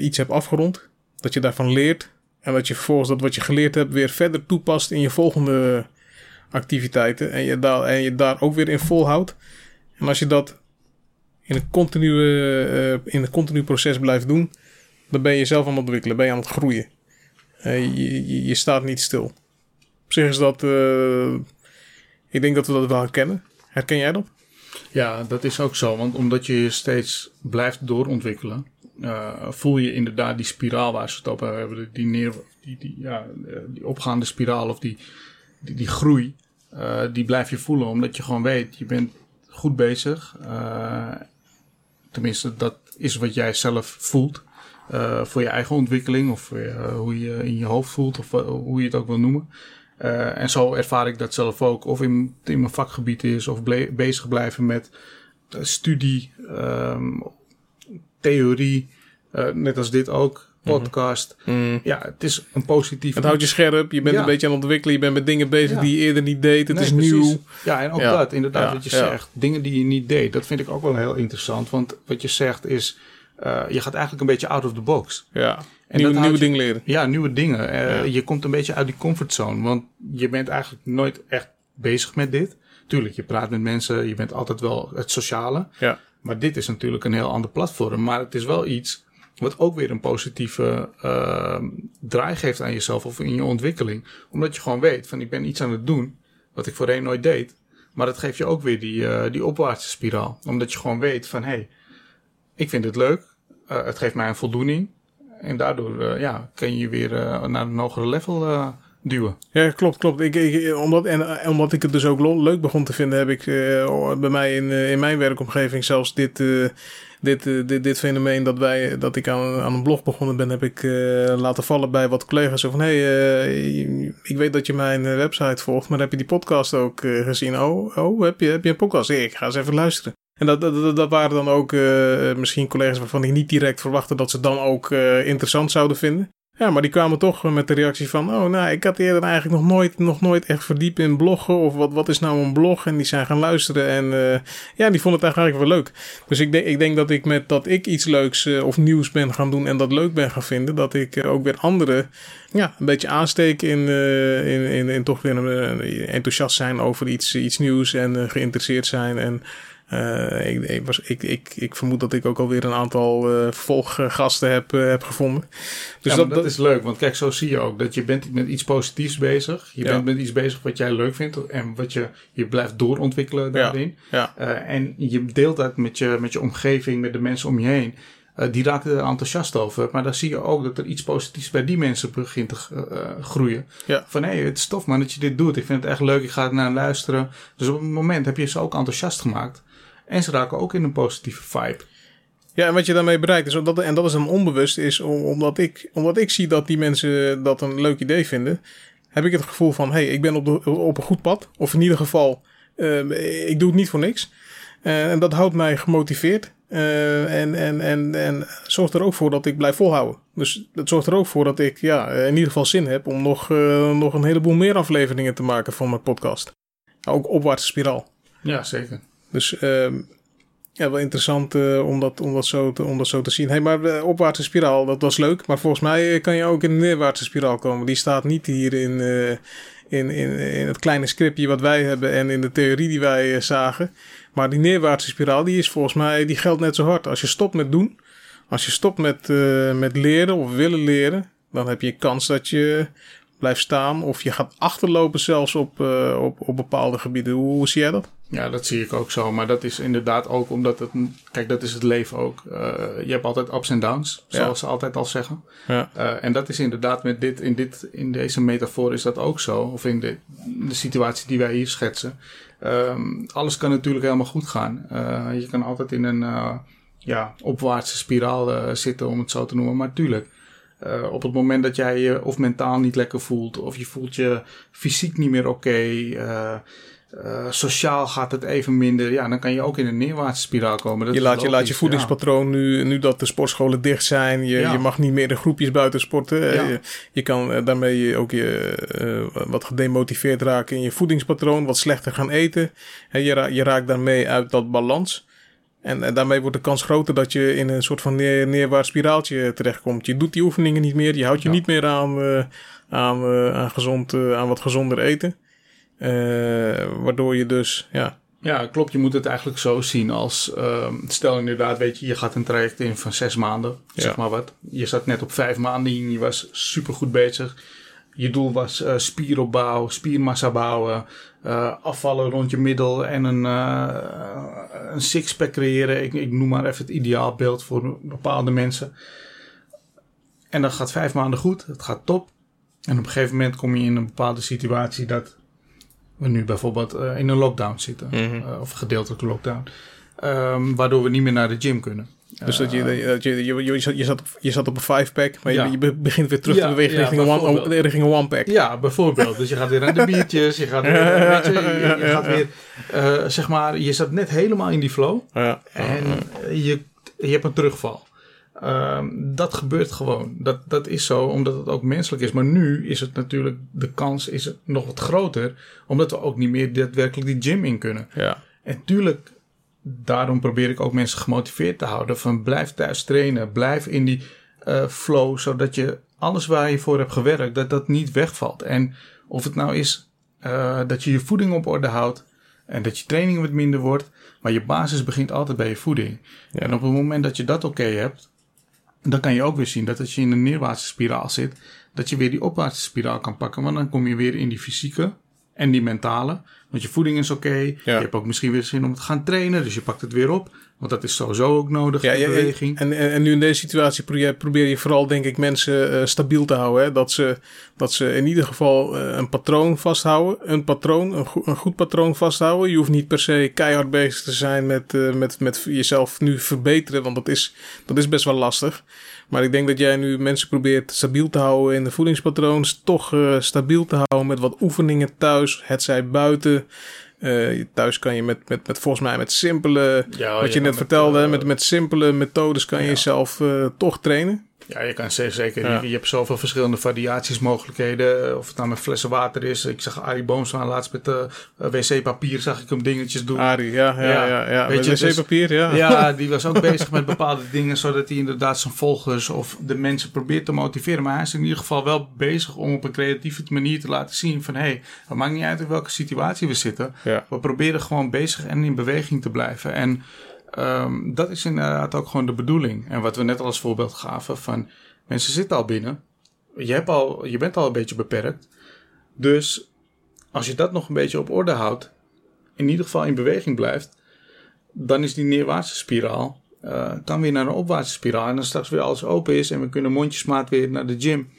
iets hebt afgerond, dat je daarvan leert en dat je vervolgens dat wat je geleerd hebt weer verder toepast in je volgende activiteiten. En je daar, en je daar ook weer in volhoudt. En als je dat in een, continue, uh, in een continu proces blijft doen, dan ben je zelf aan het ontwikkelen, ben je aan het groeien. Uh, je, je, staat niet stil. Op zich is dat. Uh, ik denk dat we dat wel herkennen. Herken jij dat? Ja, dat is ook zo. Want omdat je je steeds blijft doorontwikkelen, uh, voel je inderdaad die spiraal waar ze het op hebben. Die, neer, die, die, ja, eh, die opgaande spiraal of die, die, groei. Die blijf je voelen omdat je gewoon weet, je bent goed bezig. Uh, tenminste, dat is wat jij zelf voelt. Uh, voor je eigen ontwikkeling of uh, hoe je in je hoofd voelt of hoe je het ook wil noemen. En zo ervaar ik dat zelf ook. Of in, in mijn vakgebied is of bezig blijven met studie, um, theorie, net als dit ook. Mhm. Podcast. Mm. Ja, het is een positief. Het houdt je scherp. Je bent een beetje aan het ontwikkelen. Je bent met dingen bezig die je eerder niet deed. Het is nieuw. Ja, en ook dat. Inderdaad, wat je zegt. Dingen die je niet deed. Dat vind ik ook wel heel interessant. Want wat je zegt is. Uh, je gaat eigenlijk een beetje out of the box. Ja. En nieuwe, nieuwe dingen leren. Ja, nieuwe dingen. Uh, je komt een beetje uit die comfortzone. Want je bent eigenlijk nooit echt bezig met dit. Tuurlijk, je praat met mensen. Je bent altijd wel het sociale. Ja. Maar dit is natuurlijk een heel ander platform. Maar het is wel iets wat ook weer een positieve uh, draai geeft aan jezelf of in je ontwikkeling. Omdat je gewoon weet van ik ben iets aan het doen wat ik voorheen nooit deed. Maar dat geeft je ook weer die, uh, die opwaartse spiraal. Omdat je gewoon weet van hé, hey, ik vind het leuk. Uh, het geeft mij een voldoening. En daardoor ja, kan je weer naar een hogere level duwen. Ja, klopt, klopt. Ik, ik, omdat, en omdat ik het dus ook leuk begon te vinden, heb ik bij mij in, in mijn werkomgeving zelfs dit, dit, dit, dit fenomeen dat, wij, dat ik aan, aan een blog begonnen ben, heb ik laten vallen bij wat collega's. Zo van, hé, hey, ik weet dat je mijn website volgt, maar heb je die podcast ook gezien? Oh, oh heb, je, heb je een podcast? ik ga eens even luisteren. En dat, dat, dat waren dan ook misschien collega's waarvan ik niet direct verwachtte dat ze dan ook interessant zouden vinden. Ja, maar die kwamen toch met de reactie van: Oh, nou, ik had eerder eigenlijk nog nooit, nog nooit echt verdiept in bloggen. Of wat, wat is nou een blog? En die zijn gaan luisteren. En uh, ja, die vonden het eigenlijk wel leuk. Dus ik denk, ik denk dat ik met dat ik iets leuks of nieuws ben gaan doen en dat leuk ben gaan vinden, dat ik ook weer anderen ja, een beetje aansteek in, in, in, in, toch weer enthousiast zijn over iets, iets nieuws en geïnteresseerd zijn. En uh, ik, ik, was, ik, ik, ik vermoed dat ik ook alweer een aantal uh, vervolggasten heb, uh, heb gevonden. Dus ja, dat, dat, is leuk, want kijk, zo zie je ook dat je bent met iets positiefs bezig. Je ja. bent met iets bezig wat jij leuk vindt en wat je, je blijft doorontwikkelen daarin. Ja. en je deelt dat met je, met je omgeving, met de mensen om je heen. die raken er enthousiast over. Maar dan zie je ook dat er iets positiefs bij die mensen begint te groeien. Van hé, hey, het is tof man dat je dit doet. Ik vind het echt leuk, ik ga er naar luisteren. Dus op een moment heb je ze ook enthousiast gemaakt. En ze raken ook in een positieve vibe. Ja, en wat je daarmee bereikt is, dat, en dat is dan onbewust, is omdat ik, omdat ik zie dat die mensen dat een leuk idee vinden, heb ik het gevoel van, hé, hey, ik ben op, de, op een goed pad. Of in ieder geval, uh, ik doe het niet voor niks. Uh, en dat houdt mij gemotiveerd. Uh, en, en, en, en zorgt er ook voor dat ik blijf volhouden. Dus dat zorgt er ook voor dat ik ja, in ieder geval zin heb om nog, uh, nog een heleboel meer afleveringen te maken van mijn podcast. Ook opwaartse spiraal. Ja, zeker. Dus uh, ja, wel interessant uh, om, dat, om, dat zo te, om dat zo te zien. Hey, maar de opwaartse spiraal, dat was leuk. Maar volgens mij kan je ook in de neerwaartse spiraal komen. Die staat niet hier in, in, in, in het kleine scriptje wat wij hebben en in de theorie die wij zagen. Maar die neerwaartse spiraal, die is volgens mij, die geldt net zo hard. Als je stopt met doen, als je stopt met, met leren of willen leren, dan heb je kans dat je blijft staan of je gaat achterlopen zelfs op, op, op bepaalde gebieden. Hoe, hoe, zie jij dat? Ja, dat zie ik ook zo. Maar dat is inderdaad ook omdat het, kijk, dat is het leven ook. Uh, je hebt altijd ups en downs, zoals ja. ze altijd al zeggen. Ja. en dat is inderdaad met dit, in, dit, in deze metafoor is dat ook zo. Of in de, de situatie die wij hier schetsen. Um, alles kan natuurlijk helemaal goed gaan. Uh, je kan altijd in een ja, opwaartse spiraal zitten, om het zo te noemen. Maar tuurlijk, op het moment dat jij je of mentaal niet lekker voelt, of je voelt je fysiek niet meer oké, okay, uh, sociaal gaat het even minder. Ja, dan kan je ook in een neerwaartse spiraal komen. Dat je, laat, je laat je voedingspatroon nu, nu dat de sportscholen dicht zijn. Je, ja. je mag niet meer in groepjes buiten sporten. Ja. Je, je, kan daarmee ook je, uh, wat gedemotiveerd raken in je voedingspatroon. Wat slechter gaan eten. En je, ra je raakt daarmee uit dat balans. En, en, daarmee wordt de kans groter dat je in een soort van neer, neerwaarts spiraaltje terechtkomt. Je doet die oefeningen niet meer. Je houdt je niet meer aan, uh, aan, aan, gezond, aan wat gezonder eten. Uh, waardoor je dus, ja. Ja, klopt. Je moet het eigenlijk zo zien als, uh, stel inderdaad, weet je, je gaat een traject in van zes maanden, ja. zeg maar wat. Je zat net op vijf maanden en je was super goed bezig. Je doel was uh, spieropbouw, spiermassa bouwen, uh, afvallen rond je middel en een, een sixpack creëren. Ik, ik noem maar even het ideaalbeeld voor bepaalde mensen. En dat gaat vijf maanden goed, het gaat top. En op een gegeven moment kom je in een bepaalde situatie dat we nu bijvoorbeeld uh, in een lockdown zitten. Mm -hmm. uh, of gedeeltelijke lockdown. Um, waardoor we niet meer naar de gym kunnen. Dus dat je, dat je, je, je, zat, je, zat op, je zat op een 5-pack, maar ja. je, je, begint weer terug ja, te bewegen ja, richting, een one, richting een one-pack. Ja, bijvoorbeeld. Dus je gaat weer aan de biertjes, je gaat weer, weet je, je, je gaat weer uh, zeg maar, je zat net helemaal in die flow. En je, je hebt een terugval. Um, dat gebeurt gewoon. Dat, dat is zo, omdat het ook menselijk is. Maar nu is het natuurlijk, de kans is nog wat groter, omdat we ook niet meer daadwerkelijk die gym in kunnen. Ja. En tuurlijk, daarom probeer ik ook mensen gemotiveerd te houden van blijf thuis trainen, blijf in die uh, flow, zodat je alles waar je voor hebt gewerkt, dat dat niet wegvalt. En of het nou is uh, dat je je voeding op orde houdt en dat je training wat minder wordt, maar je basis begint altijd bij je voeding. Ja. En op het moment dat je dat oké okay hebt, dan kan je ook weer zien dat als je in een neerwaartse spiraal zit, dat je weer die opwaartse spiraal kan pakken. Want dan kom je weer in die fysieke en die mentale. Want je voeding is oké. Okay. Ja. Je hebt ook misschien weer zin om te gaan trainen. Dus je pakt het weer op. Want dat is sowieso ook nodig, ja, ja beweging. En, en, en, nu in deze situatie probeer, probeer je vooral, denk ik, mensen uh, stabiel te houden. Hè? Dat, ze, dat ze in ieder geval uh, een patroon vasthouden. Een patroon, een, go een, goed patroon vasthouden. Je hoeft niet per se keihard bezig te zijn met, uh, met, met jezelf nu verbeteren. Want dat is, dat is best wel lastig. Maar ik denk dat jij nu mensen probeert stabiel te houden in de voedingspatroon. Toch stabiel te houden met wat oefeningen thuis. Het zij buiten. Uh, thuis kan je met, met, met volgens mij met simpele, ja, wat je, je net vertelde, met, met, met simpele methodes kan je jezelf toch trainen. Ja, je kan zeker. Ja. Je, je, hebt zoveel verschillende variaties, mogelijkheden. Of het nou met flessen water is. Ik zag Arie Boomsma laatst met uh, wc-papier. Zag ik hem dingetjes doen. Arie, ja, ja, ja. ja, ja. Weet je, wc-papier, dus, ja. Ja, die was ook bezig met bepaalde dingen. Zodat hij inderdaad zijn volgers of de mensen probeert te motiveren. Maar hij is in ieder geval wel bezig om op een creatieve manier te laten zien van... Hé, hey, het maakt niet uit in welke situatie we zitten. We proberen gewoon bezig en in beweging te blijven. En... Um, dat is inderdaad ook gewoon de bedoeling. En wat we net als voorbeeld gaven van mensen zitten al binnen. Je, hebt al, je bent al een beetje beperkt. Dus als je dat nog een beetje op orde houdt, in ieder geval in beweging blijft, dan is die neerwaartse spiraal, uh, kan weer naar een opwaartse spiraal. En dan straks weer alles open is en we kunnen mondjesmaat weer naar de gym.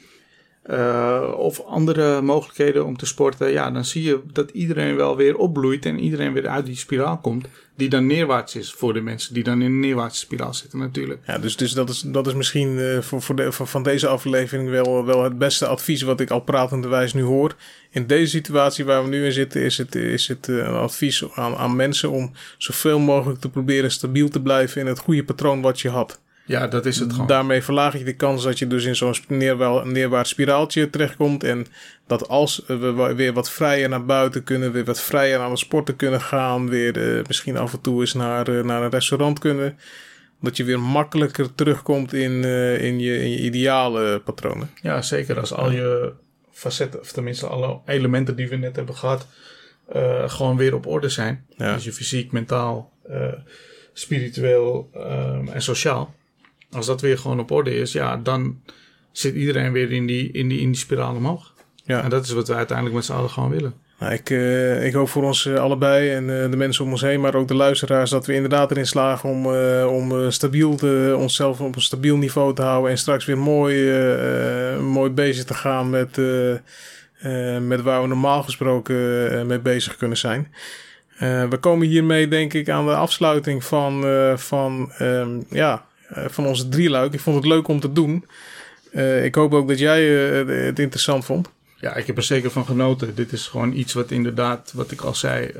Uh, of andere mogelijkheden om te sporten, ja, dan zie je dat iedereen wel weer opbloeit en iedereen weer uit die spiraal komt, die dan neerwaarts is voor de mensen die dan in een neerwaartse spiraal zitten natuurlijk. Ja, dus, dus dat, is, dat is misschien uh, voor, voor, de, voor van deze aflevering wel, wel het beste advies wat ik al pratenderwijs nu hoor. In deze situatie waar we nu in zitten, is het, is het uh, een advies aan, aan mensen om zoveel mogelijk te proberen stabiel te blijven in het goede patroon wat je had. Ja, dat is het gewoon. Daarmee verlaag je de kans dat je dus in zo'n neerwaarts spiraaltje terechtkomt. En dat als we weer wat vrijer naar buiten kunnen, weer wat vrijer aan het sporten kunnen gaan, weer uh, misschien af en toe eens naar, uh, naar een restaurant kunnen. Dat je weer makkelijker terugkomt in, uh, in, je, in je ideale patronen. Ja, zeker. Als al je facetten, of tenminste alle elementen die we net hebben gehad, gewoon weer op orde zijn. Ja. Dus je fysiek, mentaal, spiritueel um, en sociaal als dat weer gewoon op orde is, ja, dan zit iedereen weer in die, in die, in die spiraal omhoog. Ja. En dat is wat we uiteindelijk met z'n allen gewoon willen. Nou, ik, uh, ik hoop voor ons uh, allebei en uh, de mensen om ons heen, maar ook de luisteraars, dat we inderdaad erin slagen om, om stabiel te, onszelf op een stabiel niveau te houden en straks weer mooi, mooi bezig te gaan met, met waar we normaal gesproken mee bezig kunnen zijn. we komen hiermee denk ik aan de afsluiting van, van um, ja, eh, van onze drieluik. Ik vond het leuk om te doen. Eh, ik hoop ook dat jij eh, het interessant vond. Ja, ik heb er zeker van genoten. Dit is gewoon iets wat inderdaad, wat ik al zei,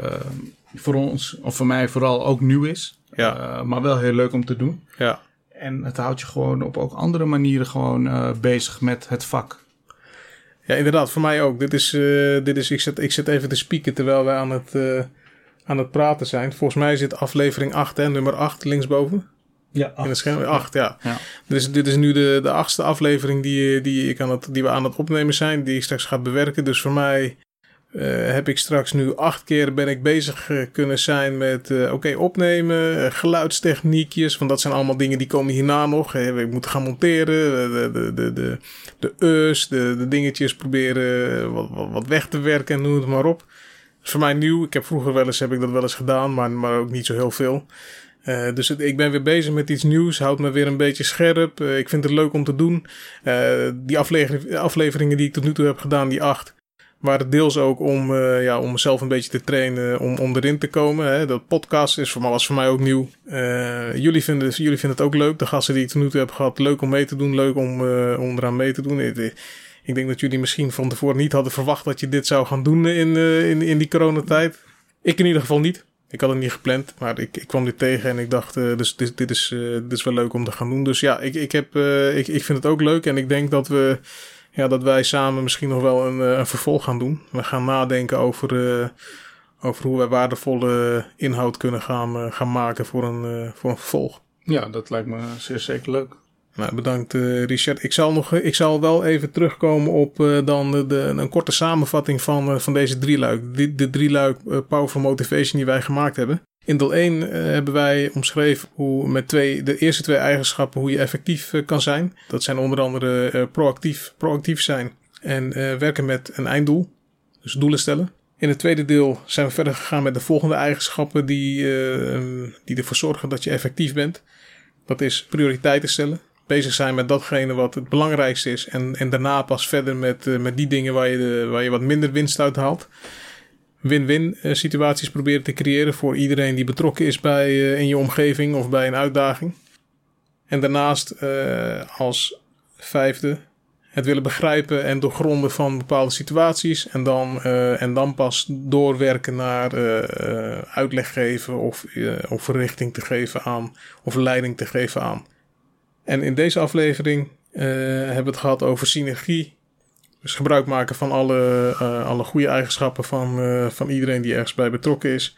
voor ons, of voor mij vooral ook nieuw is. Ja. maar wel heel leuk om te doen. Ja. En het houdt je gewoon op ook andere manieren gewoon bezig met het vak. Ja, inderdaad, voor mij ook. Dit is, dit is ik, zet, ik zet even te spieken terwijl wij aan het, aan het praten zijn. Volgens mij zit aflevering 8, hè, nummer 8 linksboven. Ja, acht. In het scherm, acht, ja. ja. Dus dit is nu de, de achtste aflevering die, die, ik aan het, die we aan het opnemen zijn, die ik straks ga bewerken. Dus voor mij uh, heb ik straks nu acht keer ben ik bezig uh, kunnen zijn met uh, oké opnemen, geluidstechniekjes, want dat zijn allemaal dingen die komen hierna nog. ik moet gaan monteren, de, de, de, de, de us, de, de dingetjes proberen wat, wat, wat weg te werken en noem het maar op. Dat is voor mij nieuw. Ik heb vroeger wel eens heb ik dat wel eens gedaan, maar, maar ook niet zo heel veel. Uh, dus ik ben weer bezig met iets nieuws, houdt me weer een beetje scherp. Uh, ik vind het leuk om te doen. Uh, die aflevering, afleveringen die ik tot nu toe heb gedaan, die acht, waren deels ook om, ja, om mezelf een beetje te trainen, om, om erin te komen. Hè. Dat podcast is voor was voor mij ook nieuw. jullie, vinden, jullie vinden het ook leuk. De gasten die ik tot nu toe heb gehad, leuk om mee te doen, leuk om, om eraan mee te doen. Ik, ik denk dat jullie misschien van tevoren niet hadden verwacht dat je dit zou gaan doen in, in, in die coronatijd. Ik in ieder geval niet. Ik had het niet gepland, maar ik, ik kwam dit tegen en ik dacht, uh, dus dit, dit, is, uh, dit is wel leuk om te gaan doen. Dus ja, ik, ik, heb, uh, ik, ik vind het ook leuk en ik denk dat, we, ja, dat wij samen misschien nog wel een, een vervolg gaan doen. We gaan nadenken over, over hoe wij waardevolle inhoud kunnen gaan, gaan maken voor een, voor een vervolg. Ja, dat lijkt me zeer zeker leuk. Nou, bedankt uh, Richard. Ik zal, nog, ik zal wel even terugkomen op uh, dan de, een korte samenvatting van, van deze drieluik. De, de drieluik Powerful Motivation die wij gemaakt hebben. In deel 1 hebben wij omschreven hoe met twee, de eerste twee eigenschappen hoe je effectief kan zijn. Dat zijn onder andere proactief, proactief zijn en werken met een einddoel. Dus doelen stellen. In het tweede deel zijn we verder gegaan met de volgende eigenschappen die, die ervoor zorgen dat je effectief bent. Dat is prioriteiten stellen bezig zijn met datgene wat het belangrijkste is. En, en daarna pas verder met, uh, met die dingen waar je, waar je wat minder winst uit haalt. Win-win uh, situaties proberen te creëren voor iedereen die betrokken is bij, uh, in je omgeving of bij een uitdaging. En daarnaast als vijfde het willen begrijpen en doorgronden van bepaalde situaties. En dan, en dan pas doorwerken naar uitleg geven of, of richting te geven aan of leiding te geven aan. En in deze aflevering uh, hebben we het gehad over synergie. Dus gebruik maken van alle, uh, alle goede eigenschappen van, uh, van iedereen die ergens bij betrokken is.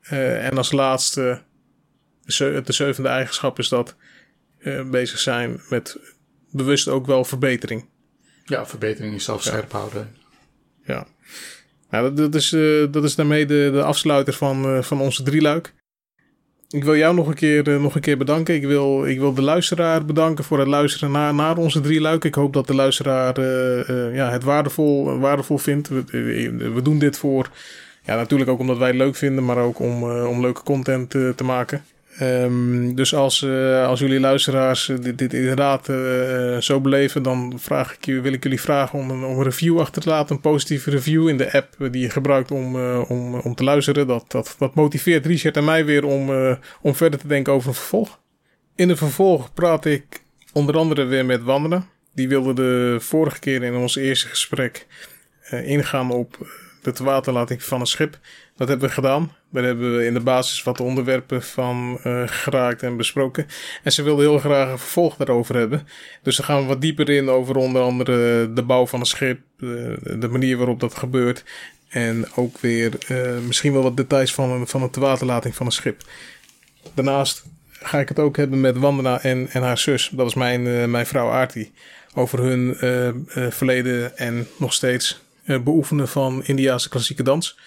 en als laatste, de, de zevende eigenschap is dat bezig zijn met bewust ook wel verbetering. Ja, verbetering is zelf scherp houden. Ja. Nou, dat, dat, is, dat is daarmee de, de afsluiter van, van onze drieluik. Ik wil jou nog een keer, uh, nog een keer bedanken. Ik wil, ik wil de luisteraar bedanken voor het luisteren naar, naar onze drie luiken. Ik hoop dat de luisteraar uh, uh, ja, het waardevol, waardevol vindt. We, we, doen dit voor, ja, natuurlijk ook omdat wij het leuk vinden, maar ook om, om leuke content te maken. Ehm, dus als, uh, als jullie luisteraars dit, dit inderdaad uh, zo beleven, dan vraag ik, wil ik jullie vragen om een, om een review achter te laten. Een positieve review in de app die je gebruikt om, om, om te luisteren. Dat, dat, dat motiveert Richard en mij weer om, om verder te denken over een vervolg. In de vervolg praat ik onder andere weer met Wandelen. Die wilde de vorige keer in ons eerste gesprek ingaan op de waterlating van een schip. Dat hebben we gedaan. Daar hebben we in de basis wat onderwerpen van uh, geraakt en besproken. En ze wilde heel graag een vervolg daarover hebben. Dus dan gaan we wat dieper in over onder andere de bouw van een schip, de, de manier waarop dat gebeurt. En ook weer uh, misschien wel wat details van, van de waterlating van een schip. Daarnaast ga ik het ook hebben met Wandana en, en haar zus. Dat is mijn, mijn vrouw Aarti. Over hun verleden en nog steeds beoefenen van Indiaanse klassieke dans.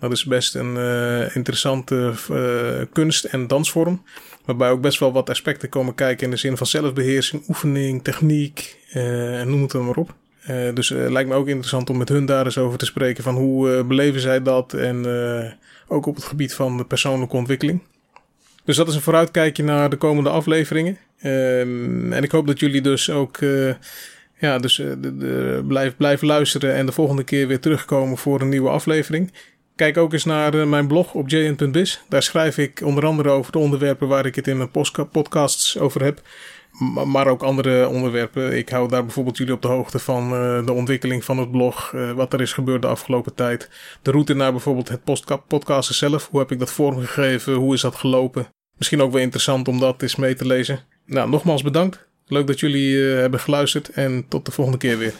Dat is best een uh, interessante uh, kunst- en dansvorm. Waarbij ook best wel wat aspecten komen kijken in de zin van zelfbeheersing, oefening, techniek uh, en noem het dan maar op. dus lijkt me ook interessant om met hun daar eens over te spreken van hoe beleven zij dat en ook op het gebied van de persoonlijke ontwikkeling. Dus dat is een vooruitkijkje naar de komende afleveringen. Ehm, en ik hoop dat jullie dus ook ja, dus, blijf, blijven luisteren en de volgende keer weer terugkomen voor een nieuwe aflevering. Kijk ook eens naar uh, mijn blog op jn.biz. Daar schrijf ik onder andere over de onderwerpen waar ik het in mijn podcasts over heb. Maar ook andere onderwerpen. Ik hou daar bijvoorbeeld jullie op de hoogte van uh, de ontwikkeling van het blog. Uh, wat er is gebeurd de afgelopen tijd. De route naar bijvoorbeeld het podcasten zelf. Hoe heb ik dat vormgegeven? Hoe is dat gelopen? Misschien ook wel interessant om dat eens mee te lezen. Nou, nogmaals bedankt. Leuk dat jullie hebben geluisterd en tot de volgende keer weer.